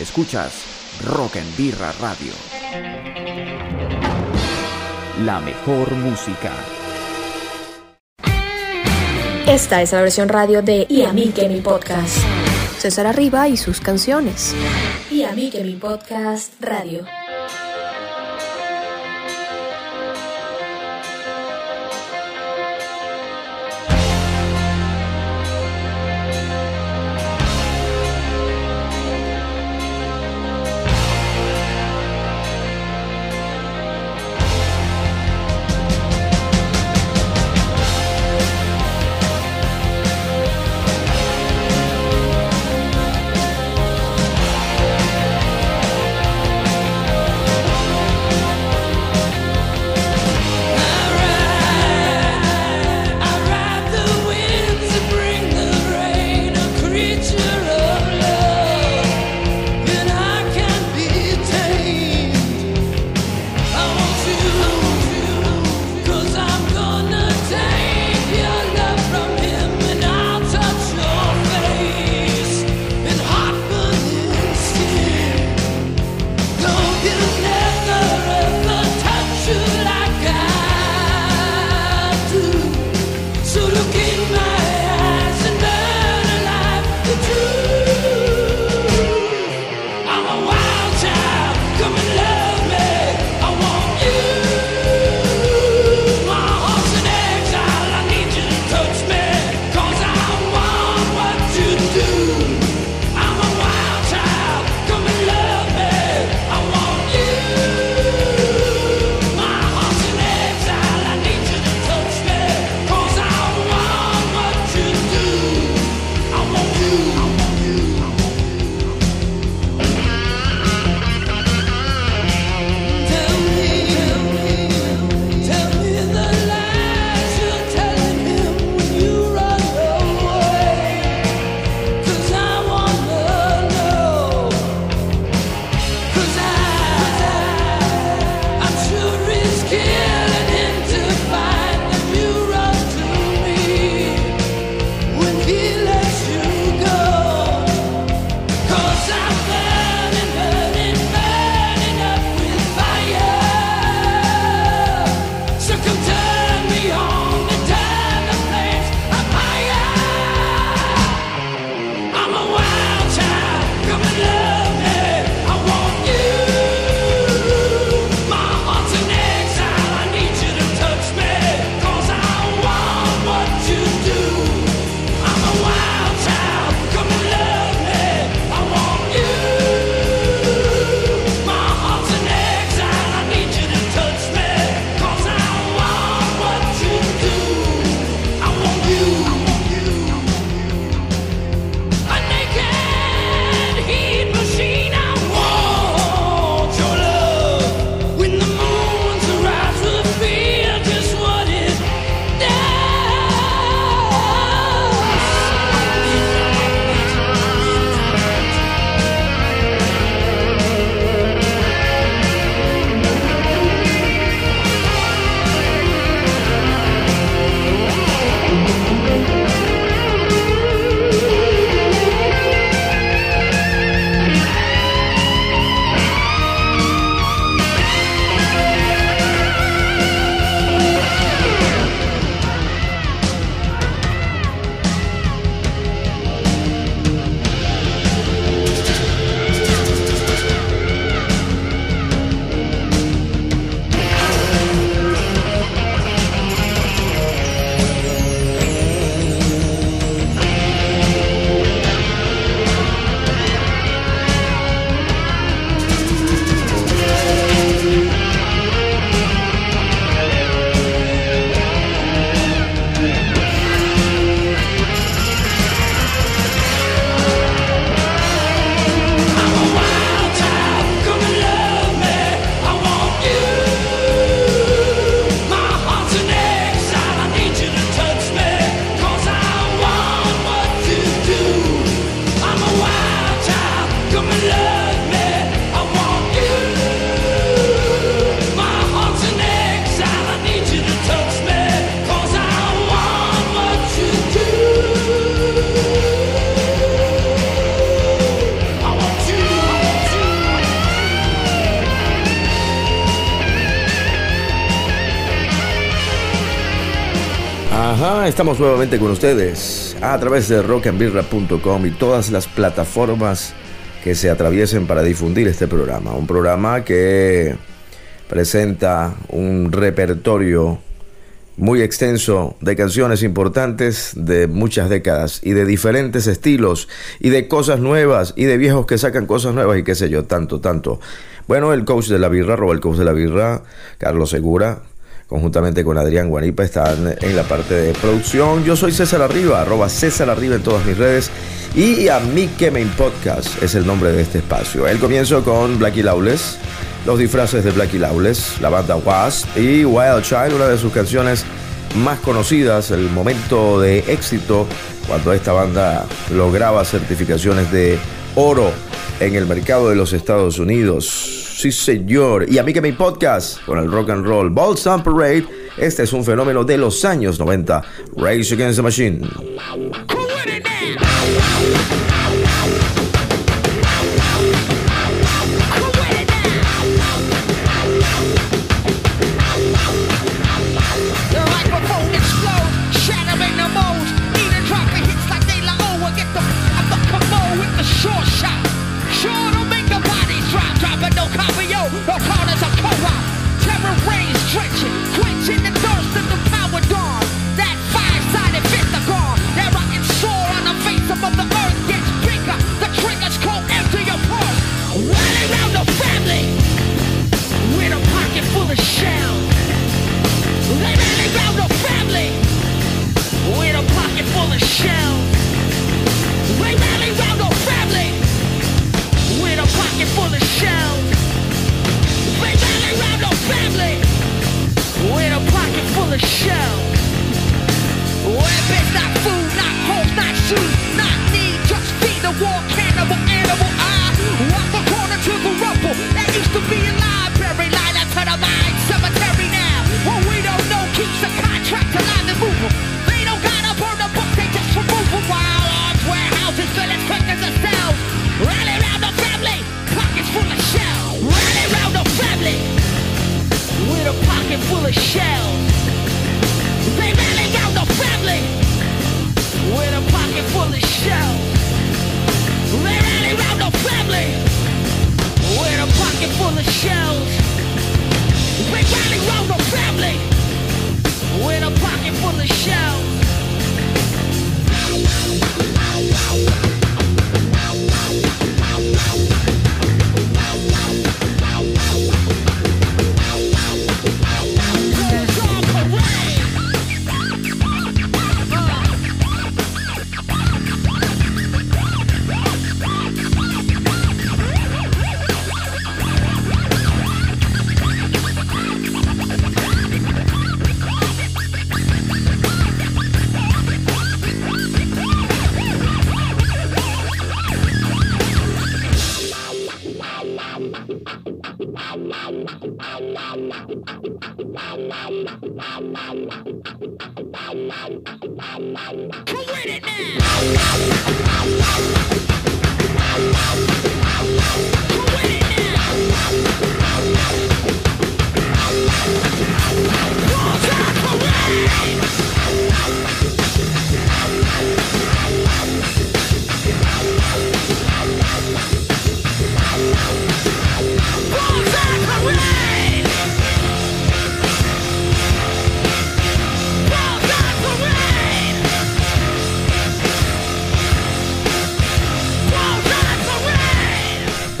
Escuchas Rock en Birra Radio. La mejor música. Esta es la versión radio de Y a mí que mi podcast. César Arriba y sus canciones. Y a mí que mi podcast radio. Estamos nuevamente con ustedes a través de rockandbirra.com y todas las plataformas que se atraviesen para difundir este programa. Un programa que presenta un repertorio muy extenso de canciones importantes de muchas décadas y de diferentes estilos y de cosas nuevas y de viejos que sacan cosas nuevas y qué sé yo, tanto, tanto. Bueno, el coach de la birra, roba el coach de la birra, Carlos Segura, conjuntamente con Adrián Guanipa, están en la parte de producción. Yo soy César Arriba, arroba César Arriba en todas mis redes. Y a mí que me podcast es el nombre de este espacio. El comienzo con Blackie Lawless, los disfraces de Blackie Lawless, la banda Wasp y Wild Child, una de sus canciones más conocidas, el momento de éxito cuando esta banda lograba certificaciones de oro en el mercado de los Estados Unidos. Sí, señor. Y a mí que mi podcast con el rock and roll Balls Parade. Este es un fenómeno de los años 90. Race Against the Machine. shows. We're running around the family with a pocket full of shells.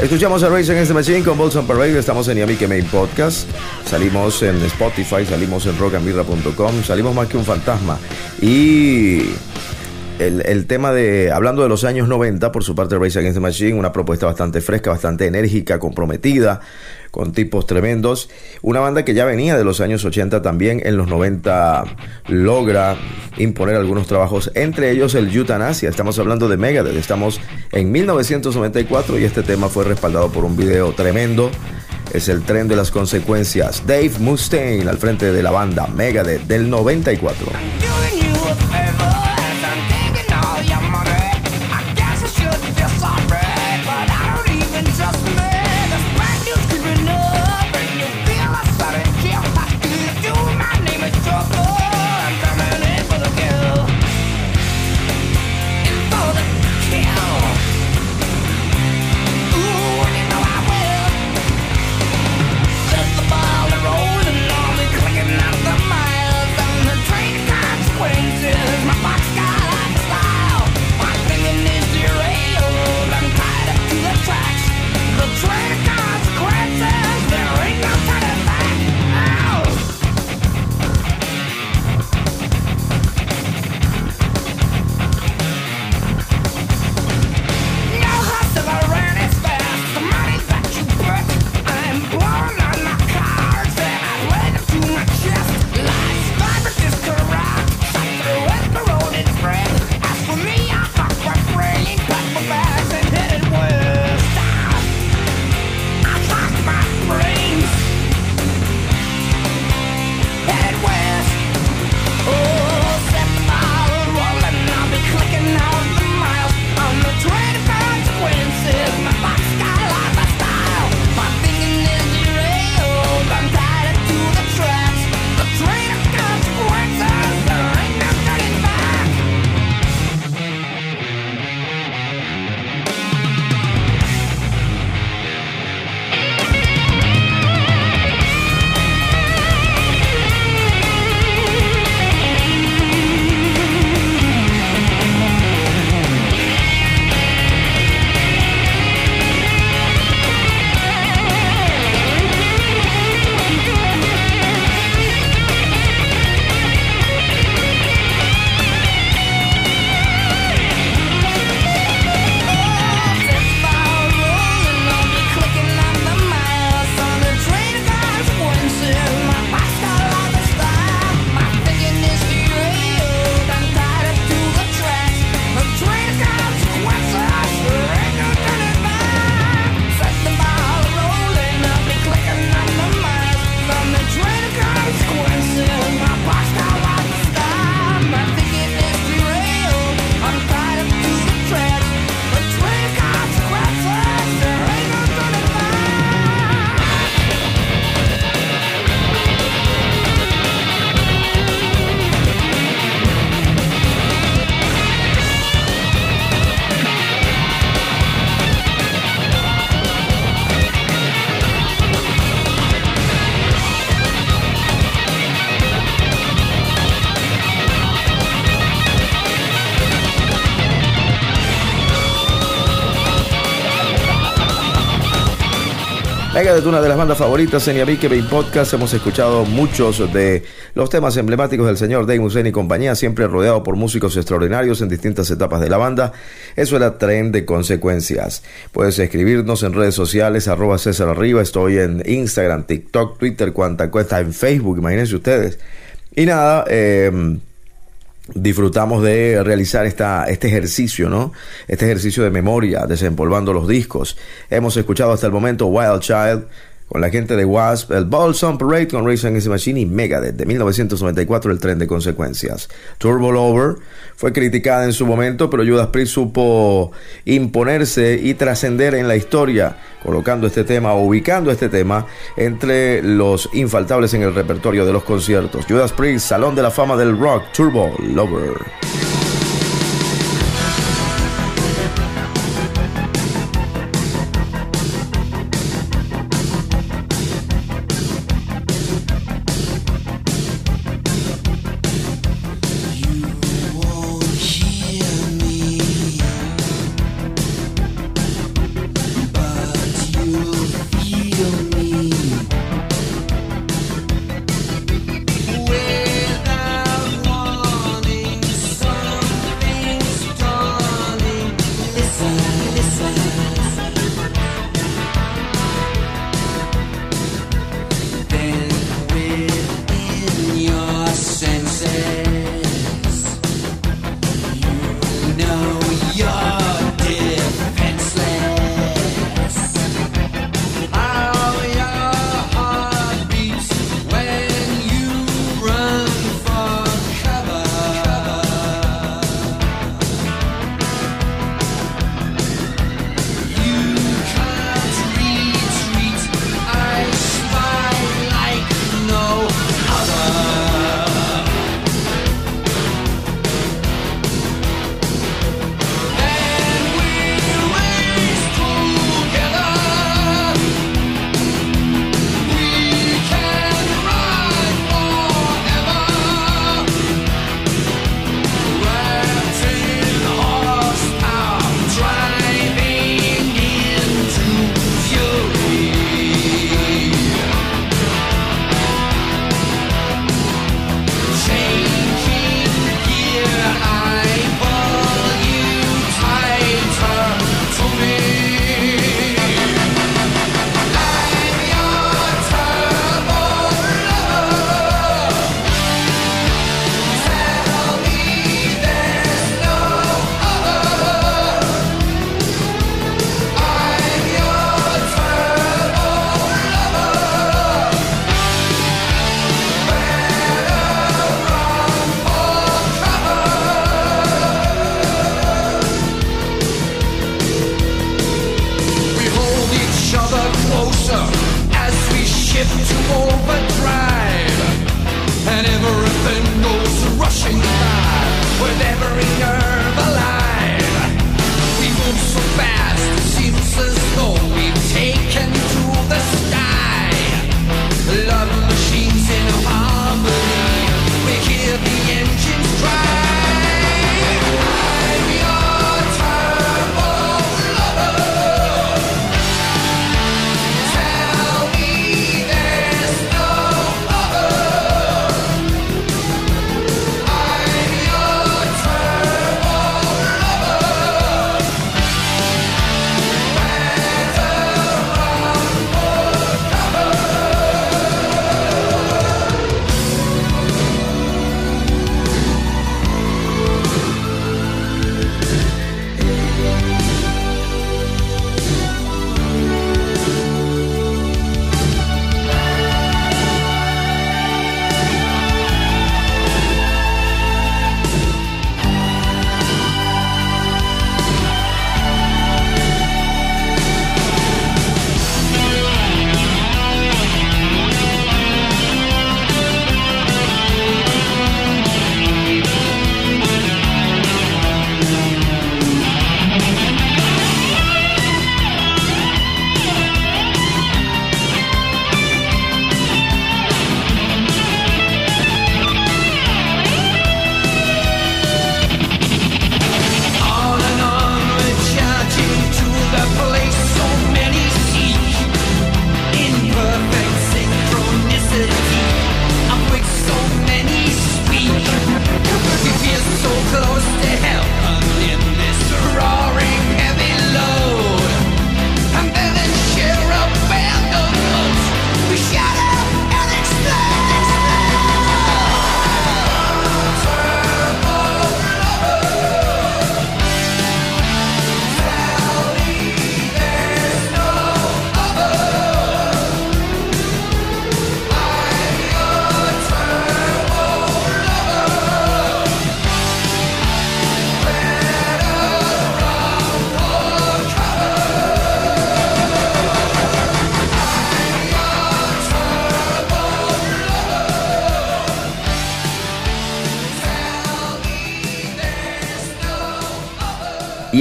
Escuchamos a Race Against the Machine con Bolson Parade. Estamos en Yami Main Podcast. Salimos en Spotify, salimos en rockandmirra.com. Salimos más que un fantasma. Y el, tema de, hablando de los años 90, por su parte Race Against the Machine, una propuesta bastante fresca, bastante enérgica, comprometida, con tipos tremendos. Una banda que ya venía de los años 80 también, en los 90 logra imponer algunos trabajos, entre ellos el Euthanasia. Estamos hablando de Megadeth, estamos en 1994 y este tema fue respaldado por un video tremendo. Es el tren de las consecuencias. Dave Mustaine al frente de la banda Megadeth del 94. Megadeth, una de las bandas favoritas en Yabike Bay Podcast. Hemos escuchado muchos de los temas emblemáticos del señor Dave Mustaine y compañía, siempre rodeado por músicos extraordinarios en distintas etapas de la banda. Eso era tren de consecuencias. Puedes escribirnos en redes sociales, arroba César Arriba. Estoy en Instagram, TikTok, Twitter, cuanta cuesta en Facebook, imagínense ustedes. Y nada, eh, disfrutamos de realizar esta, este ejercicio, ¿no? Este ejercicio de memoria, desempolvando los discos. Hemos escuchado hasta el momento Wild Child, con la gente de Wasp, el Balsam Parade con the Machine y Megadeth de 1994, el tren de consecuencias. Turbo Lover fue criticada en su momento, pero Judas Priest supo imponerse y trascender en la historia, colocando este tema, ubicando este tema entre los infaltables en el repertorio de los conciertos. Judas Priest, Salón de la Fama del Rock, Turbo Lover.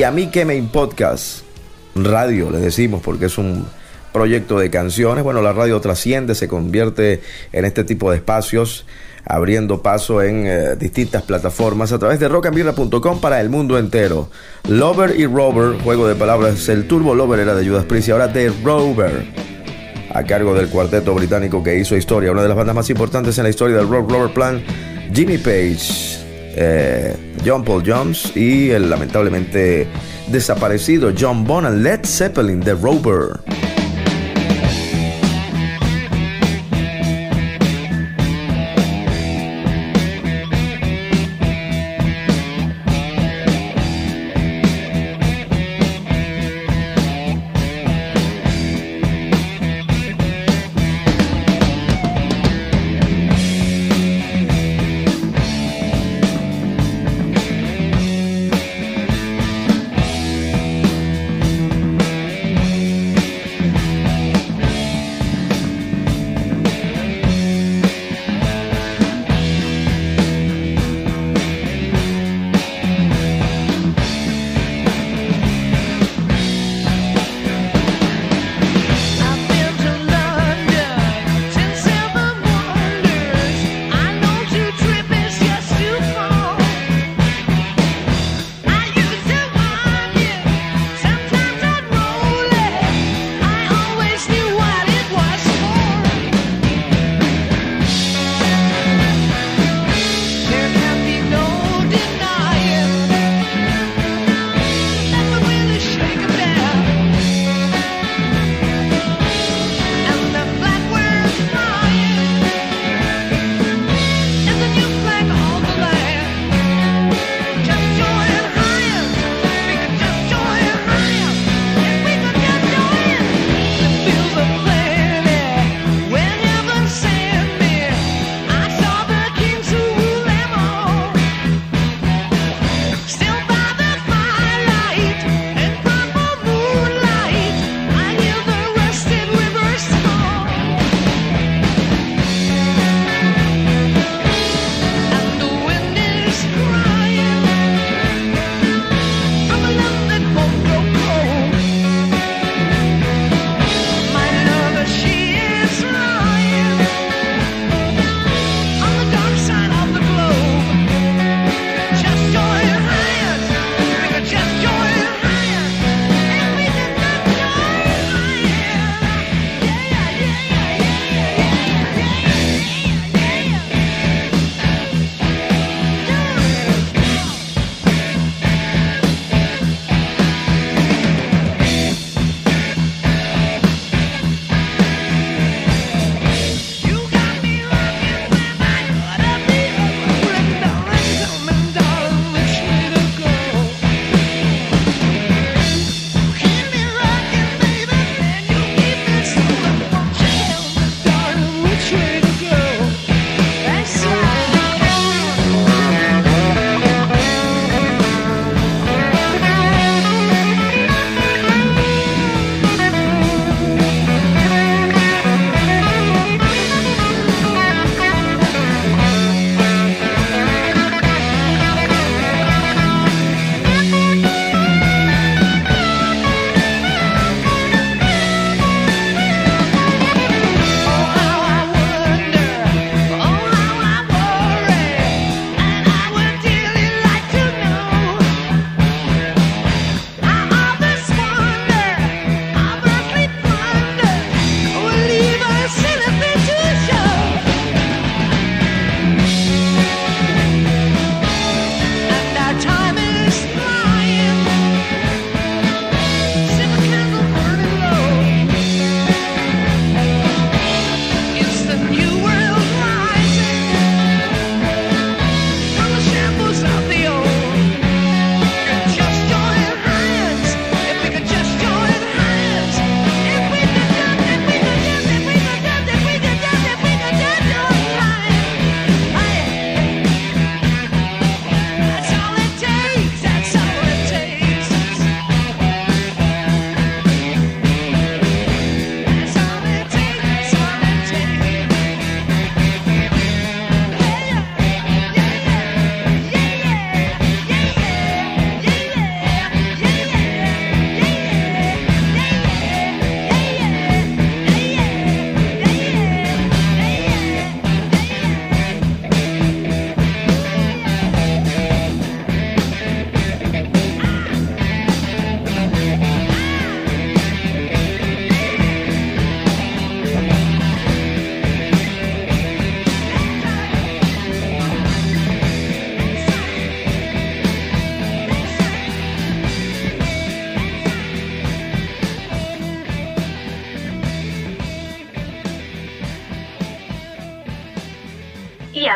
A mí que me podcast, radio, le decimos, porque es un proyecto de canciones. Bueno, la radio trasciende, se convierte en este tipo de espacios, abriendo paso en eh, distintas plataformas a través de rockandbirra.com para el mundo entero. Lover y Rover, juego de palabras, el Turbo Lover era de Judas Priest y ahora de Rover. A cargo del cuarteto británico que hizo historia, una de las bandas más importantes en la historia del rock Rover Plan, Jimmy Page, eh, John Paul Jones y el lamentablemente desaparecido John Bonham, Led Zeppelin, The Rover.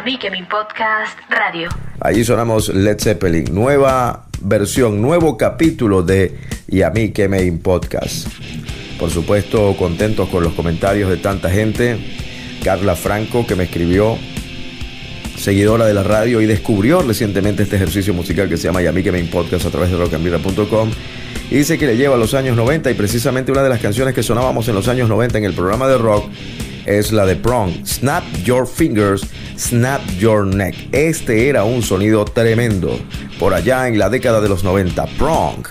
Y a mí que mi podcast radio. Allí sonamos Led Zeppelin, nueva versión, nuevo capítulo de Y a podcast. Por supuesto, contentos con los comentarios de tanta gente. Carla Franco que me escribió, seguidora de la radio y descubrió recientemente este ejercicio musical que se llama Y a mí que me podcast a través de rockandbirra.com y dice que le lleva a los años 90 y precisamente una de las canciones que sonábamos en los años 90 en el programa de rock es la de Prong, Snap Your Fingers, Snap Your Neck. Este era un sonido tremendo por allá en la década de los 90, Prong.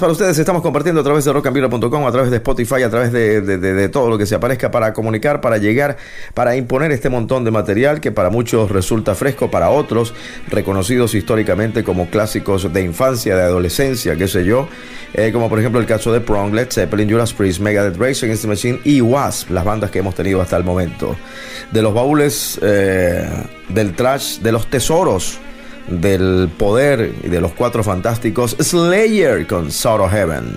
Para ustedes. Estamos compartiendo a través de rockandvibra.com, a través de Spotify, a través de, todo lo que se aparezca para comunicar, para llegar, para imponer este montón de material que para muchos resulta fresco, para otros reconocidos históricamente como clásicos de infancia, de adolescencia, qué sé yo. Eh, como por ejemplo el caso de Prong, Led Zeppelin, Judas Priest, Megadeth, Rage Against the Machine y Wasp, las bandas que hemos tenido hasta el momento. De los baúles eh, del trash, de los tesoros del poder y de los cuatro fantásticos Slayer con Sorrow Heaven.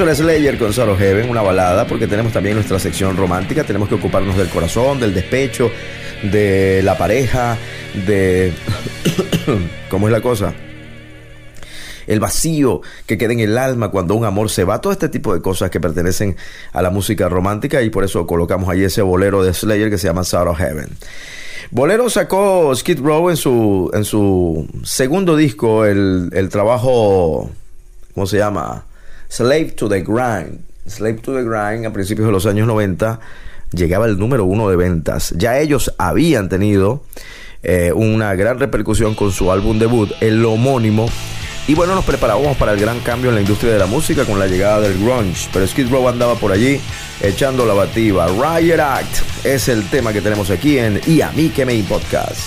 Eso era Slayer con Sorrow Heaven, una balada, porque tenemos también nuestra sección romántica, tenemos que ocuparnos del corazón, del despecho, de la pareja, de... ¿Cómo es la cosa? el vacío que queda en el alma cuando un amor se va, todo este tipo de cosas que pertenecen a la música romántica y por eso colocamos ahí ese bolero de Slayer que se llama Sorrow Heaven. Bolero sacó Skid Row en su, en su segundo disco, el, el trabajo, ¿cómo se llama? Slave to the Grind. Slave to the Grind a principios de los años 90 llegaba el número uno de ventas. Ya ellos habían tenido eh, una gran repercusión con su álbum debut, el homónimo. Y bueno, nos preparábamos para el gran cambio en la industria de la música con la llegada del grunge. Pero Skid Row andaba por allí echando la bativa. Riot Act es el tema que tenemos aquí en Y a mí que me podcast.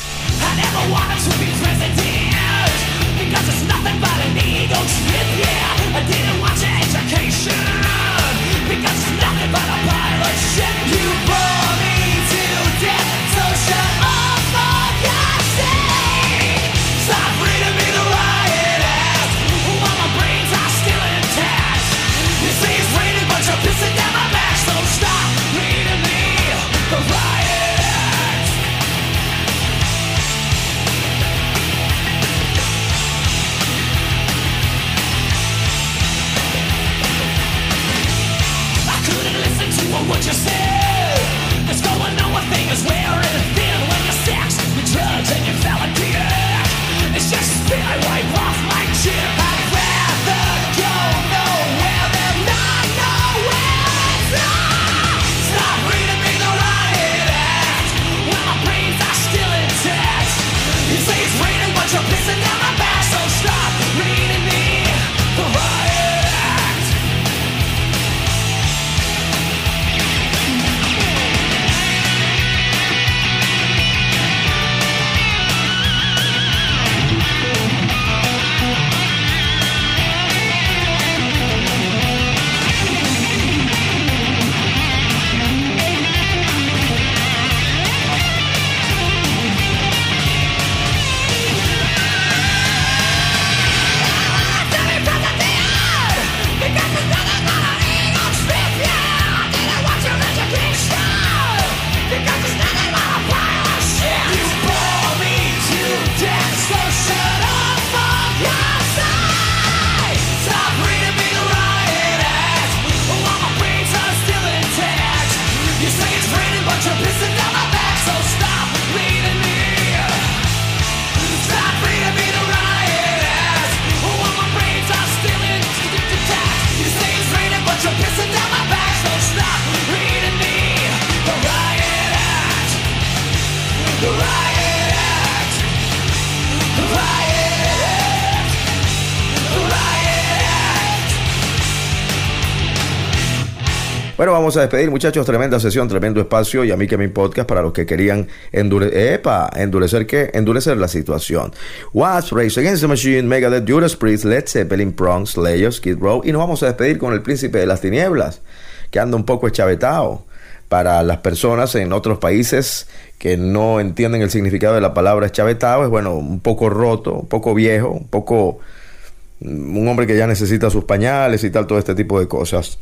Bueno, vamos a despedir, muchachos. Tremenda sesión, tremendo espacio. Y a mí que mi podcast para los que querían endure Epa, endurecer qué? Endurecer la situación. Watch, Race Against the Machine, Megadeth, Judas Priest, Led Zeppelin, Prong, Slayer, Skid Row. Y nos vamos a despedir con el Príncipe de las Tinieblas, que anda un poco echavetado para las personas en otros países que no entienden el significado de la palabra echavetado. Es bueno, un poco roto, un poco viejo, un poco mm, un hombre que ya necesita sus pañales y tal, todo este tipo de cosas.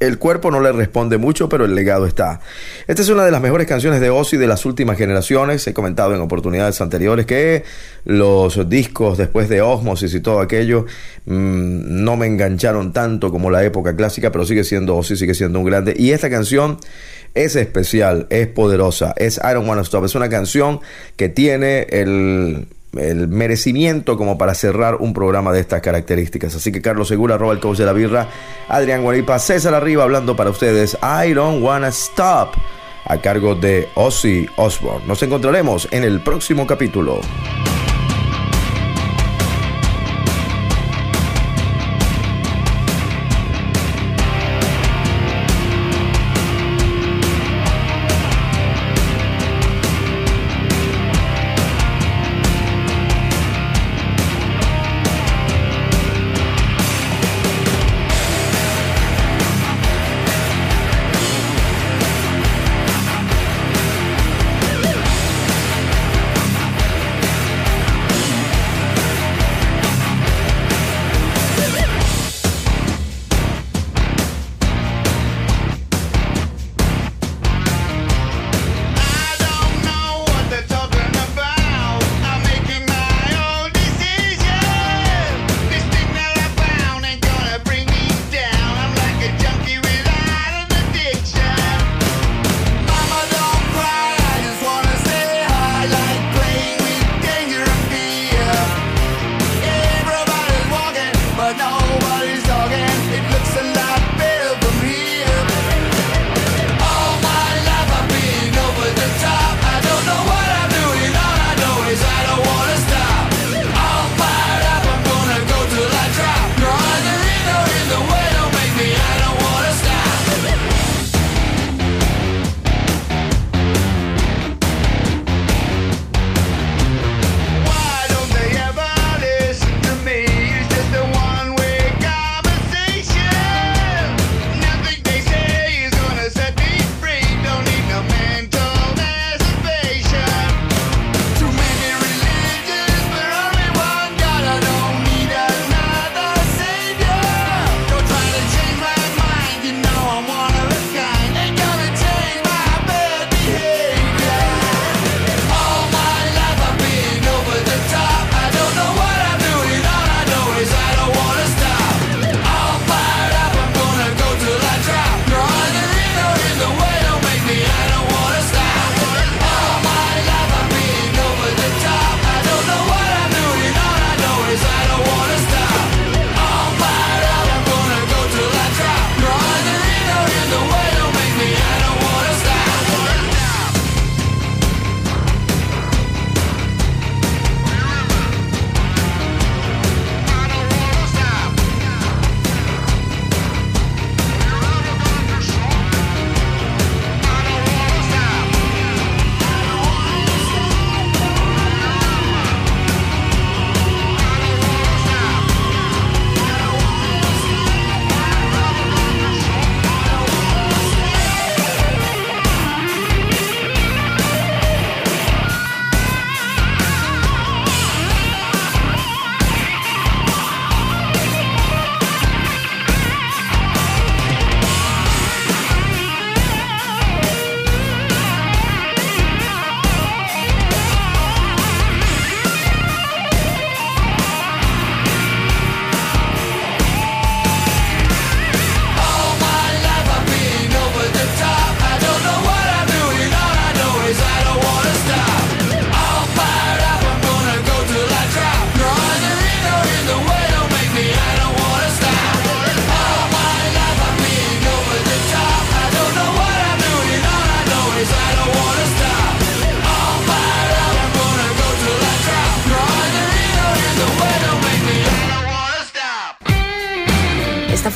El cuerpo no le responde mucho, pero el legado está. Esta es una de las mejores canciones de Ozzy de las últimas generaciones. He comentado en oportunidades anteriores que los discos después de Osmosis y todo aquello mmm, no me engancharon tanto como la época clásica, pero sigue siendo Ozzy, sigue siendo un grande. Y esta canción es especial, es poderosa, es I Don't Wanna Stop. Es una canción que tiene el el merecimiento como para cerrar un programa de estas características. Así que Carlos Segura, el coach de la birra, Adrián Guaripa, César Arriba hablando para ustedes I Don't Wanna Stop a cargo de Ozzy Osbourne. Nos encontraremos en el próximo capítulo.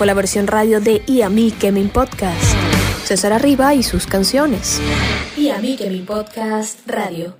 La versión radio de Y a mí que podcast. César Arriba y sus canciones. Y a mí que podcast radio.